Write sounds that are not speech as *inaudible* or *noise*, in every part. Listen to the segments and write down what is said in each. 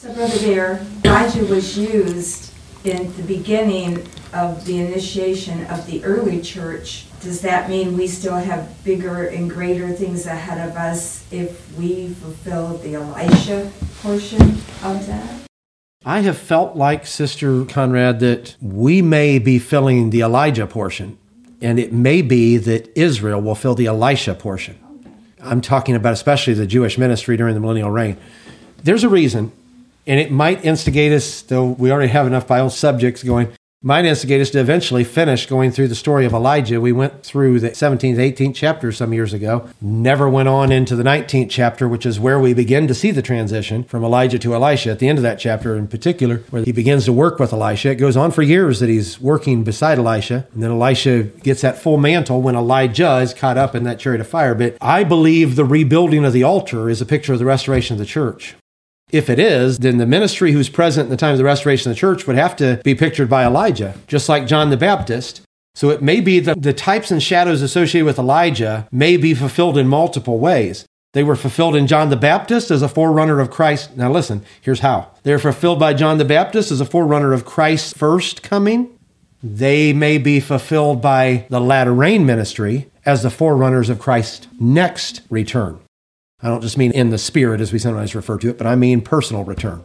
So, Brother Baer, Elijah was used in the beginning of the initiation of the early church. Does that mean we still have bigger and greater things ahead of us if we fulfill the Elisha portion of that? I have felt like, Sister Conrad, that we may be filling the Elijah portion, and it may be that Israel will fill the Elisha portion. I'm talking about especially the Jewish ministry during the millennial reign. There's a reason and it might instigate us, though we already have enough Bible subjects going, might instigate us to eventually finish going through the story of Elijah. We went through the 17th, 18th chapter some years ago, never went on into the 19th chapter, which is where we begin to see the transition from Elijah to Elisha. At the end of that chapter, in particular, where he begins to work with Elisha, it goes on for years that he's working beside Elisha. And then Elisha gets that full mantle when Elijah is caught up in that chariot of fire. But I believe the rebuilding of the altar is a picture of the restoration of the church. If it is, then the ministry who's present in the time of the restoration of the church would have to be pictured by Elijah, just like John the Baptist. So it may be that the types and shadows associated with Elijah may be fulfilled in multiple ways. They were fulfilled in John the Baptist as a forerunner of Christ. Now listen, here's how. They're fulfilled by John the Baptist as a forerunner of Christ's first coming. They may be fulfilled by the latter rain ministry as the forerunners of Christ's next return. I don't just mean in the spirit as we sometimes refer to it, but I mean personal return.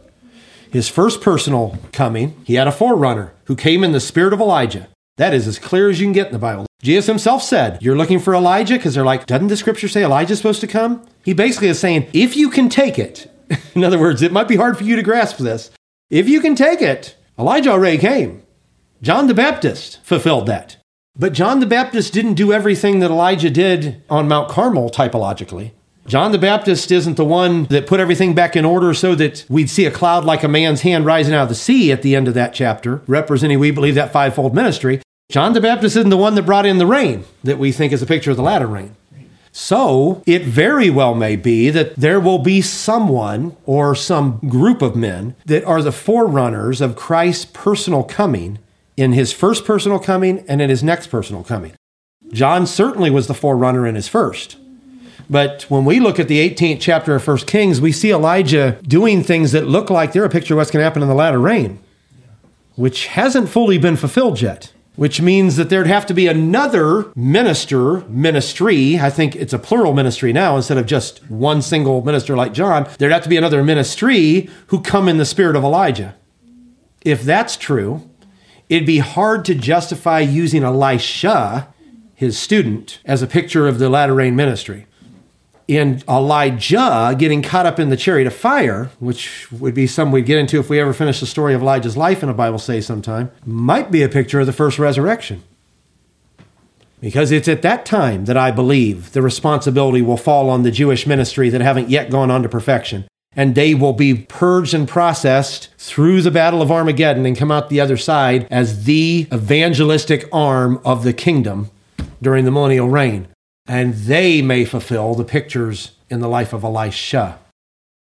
His first personal coming, he had a forerunner who came in the spirit of Elijah. That is as clear as you can get in the Bible. Jesus himself said, You're looking for Elijah? Because they're like, Doesn't the scripture say Elijah's supposed to come? He basically is saying, If you can take it, *laughs* in other words, it might be hard for you to grasp this. If you can take it, Elijah already came. John the Baptist fulfilled that. But John the Baptist didn't do everything that Elijah did on Mount Carmel typologically. John the Baptist isn't the one that put everything back in order so that we'd see a cloud like a man's hand rising out of the sea at the end of that chapter, representing, we believe, that fivefold ministry. John the Baptist isn't the one that brought in the rain that we think is a picture of the latter rain. So it very well may be that there will be someone or some group of men that are the forerunners of Christ's personal coming in his first personal coming and in his next personal coming. John certainly was the forerunner in his first. But when we look at the 18th chapter of First Kings, we see Elijah doing things that look like they're a picture of what's going to happen in the latter rain, which hasn't fully been fulfilled yet. Which means that there'd have to be another minister, ministry. I think it's a plural ministry now instead of just one single minister like John. There'd have to be another ministry who come in the spirit of Elijah. If that's true, it'd be hard to justify using Elisha, his student, as a picture of the latter rain ministry in Elijah getting caught up in the chariot of fire, which would be something we'd get into if we ever finish the story of Elijah's life in a Bible study sometime, might be a picture of the first resurrection. Because it's at that time that I believe the responsibility will fall on the Jewish ministry that haven't yet gone on to perfection. And they will be purged and processed through the battle of Armageddon and come out the other side as the evangelistic arm of the kingdom during the millennial reign and they may fulfill the pictures in the life of Elisha.